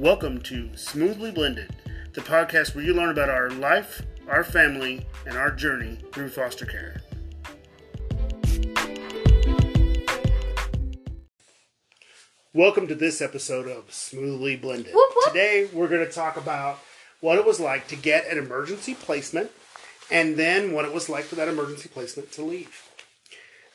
Welcome to Smoothly Blended, the podcast where you learn about our life, our family, and our journey through foster care. Welcome to this episode of Smoothly Blended. Whoop, whoop. Today we're going to talk about what it was like to get an emergency placement and then what it was like for that emergency placement to leave.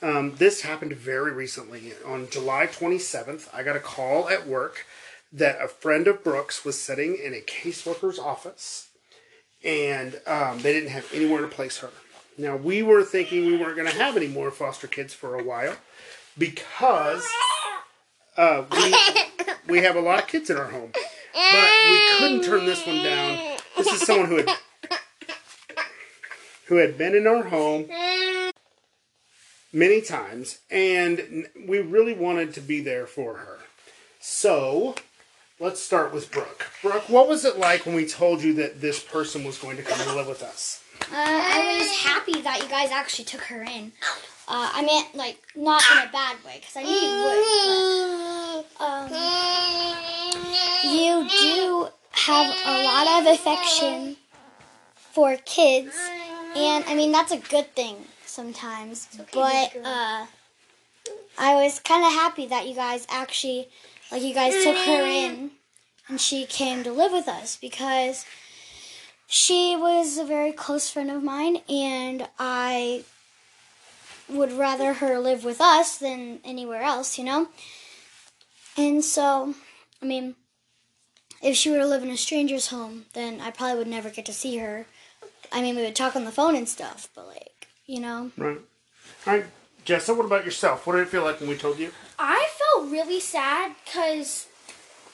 Um, this happened very recently. On July 27th, I got a call at work that a friend of Brooke's was sitting in a caseworker's office and um, they didn't have anywhere to place her. Now, we were thinking we weren't going to have any more foster kids for a while because uh, we, we have a lot of kids in our home. But we couldn't turn this one down. This is someone who had who had been in our home many times, and we really wanted to be there for her. So, let's start with Brooke. Brooke, what was it like when we told you that this person was going to come and live with us? Uh, I was happy that you guys actually took her in. Uh, I meant, like, not in a bad way, because I knew you would. But, um, you do have a lot of affection for kids, and I mean, that's a good thing sometimes. but, uh, I was kind of happy that you guys actually, like, you guys took her mm. in and she came to live with us because she was a very close friend of mine, and I would rather her live with us than anywhere else, you know? And so, I mean, if she were to live in a stranger's home, then I probably would never get to see her. I mean, we would talk on the phone and stuff, but like, you know? Right. All right, Jessa, what about yourself? What did it feel like when we told you? Really sad because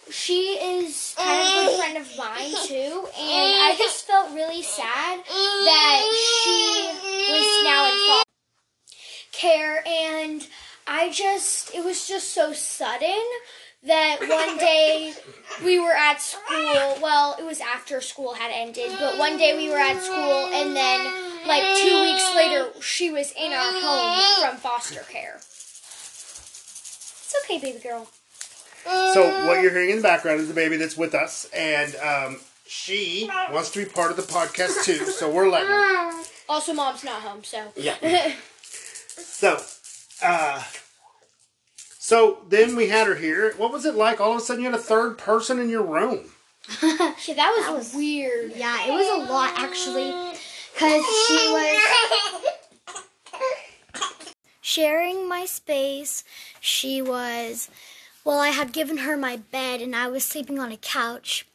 she is kind of a friend of mine too, and I just felt really sad that she was now in foster care, and I just it was just so sudden that one day we were at school. Well, it was after school had ended, but one day we were at school, and then like two weeks later, she was in our home from foster care. It's okay, baby girl. So what you're hearing in the background is the baby that's with us, and um, she wants to be part of the podcast too. So we're letting her. Also, mom's not home, so. Yeah. So, uh, so then we had her here. What was it like? All of a sudden, you had a third person in your room. Yeah, that was, weird. Yeah, it was a lot actually, because she was sharing my space. She was, well, I had given her my bed and I was sleeping on a couch.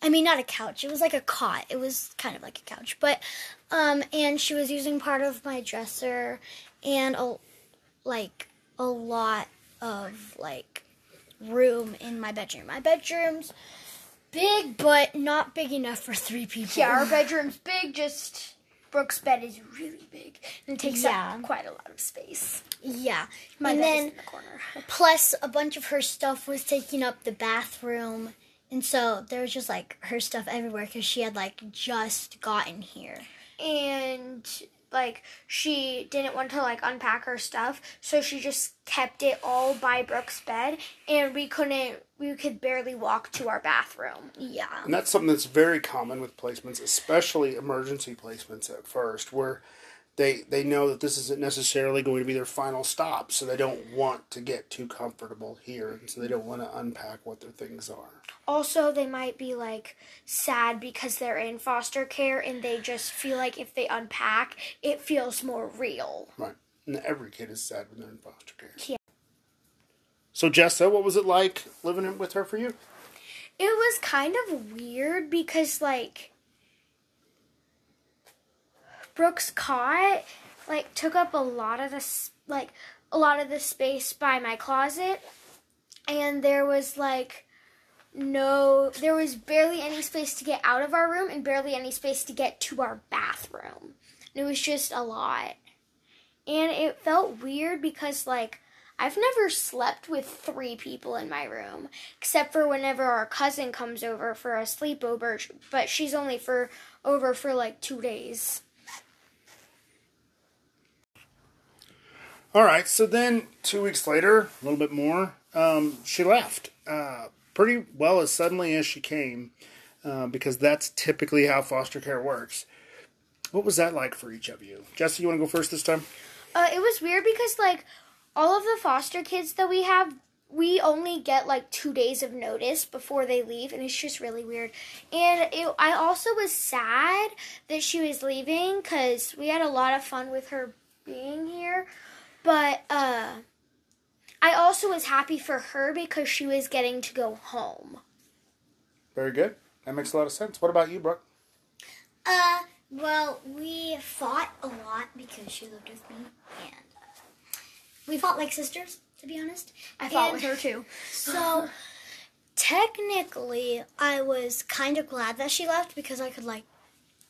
I mean, not a couch. It was like a cot. It was kind of like a couch, but um, and she was using part of my dresser and a like a lot of like room in my bedroom. My bedroom's big, but not big enough for three people. Yeah, our bedroom's big, just Brooke's bed is really big and it takes Yeah. up quite a lot of space. Yeah, My and bed is then in the corner. plus a bunch of her stuff was taking up the bathroom, and so there was just like her stuff everywhere because she had like just gotten here. And like she didn't want to like unpack her stuff, so she just kept it all by Brooke's bed, and we couldn't. We could barely walk to our bathroom. Yeah, And that's something that's very common with placements, especially emergency placements at first, where they they know that this isn't necessarily going to be their final stop, so they don't want to get too comfortable here, and so they don't want to unpack what their things are. Also, they might be like sad because they're in foster care and they just feel like if they unpack, it feels more real. Right. And every kid is sad when they're in foster care. Yeah. So Jessa, what was it like living in- with her for you? It was kind of weird because like Brooke's cot like took up a lot of the like a lot of the space by my closet and there was like no there was barely any space to get out of our room and barely any space to get to our bathroom. It was just a lot. And it felt weird because like I've never slept with three people in my room, except for whenever our cousin comes over for a sleepover, but she's only for over for like two days. All right. So then, two weeks later, a little bit more, um, she left. Uh, pretty well as suddenly as she came, uh, because that's typically how foster care works. What was that like for each of you? Jesse, you want to go first this time? Uh, it was weird because like all of the foster kids that we have, we only get like two days of notice before they leave, and it's just really weird. And it, I also was sad that she was leaving because we had a lot of fun with her being here, but uh, I also was happy for her because she was getting to go home. Very good. That makes a lot of sense. What about you, Brooke? Uh, well, we fought a lot because she lived with me, and uh, we fought like sisters, to be honest. I fought And with her too. So, technically, I was kind of glad that she left because I could like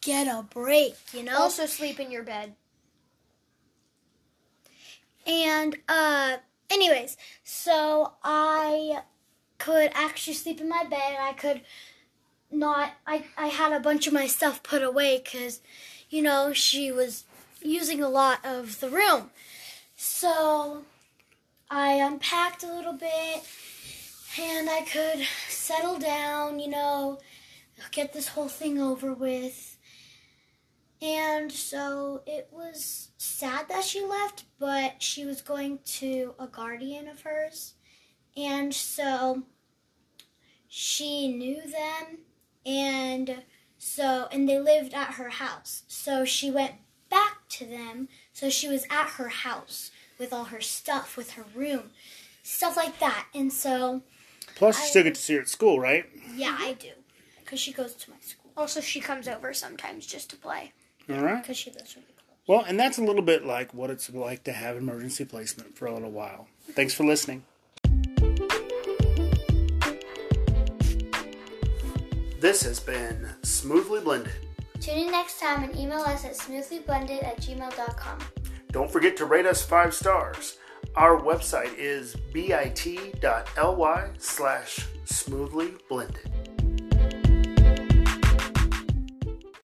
get a break, you know. Also, sleep in your bed. And uh anyways, so I could actually sleep in my bed. I could not I I had a bunch of my stuff put away cuz you know, she was using a lot of the room. So I unpacked a little bit and I could settle down, you know, get this whole thing over with. And so it was sad that she left, but she was going to a guardian of hers. And so she knew them and so and they lived at her house. So she went back to them. So she was at her house with all her stuff, with her room, stuff like that. And so Plus, you still get to see her at school, right? yeah, I mm-hmm. do. Cuz she goes to my school Also, she comes over sometimes just to play. All right. cuz she lives really close. Well, and that's a little bit like what it's like to have emergency placement for a little while. Thanks for listening. This has been Smoothly Blended. Tune in next time and email us at smoothlyblended at gmail.com. Don't forget to rate us five stars. Our website is bit.ly slash smoothly blended.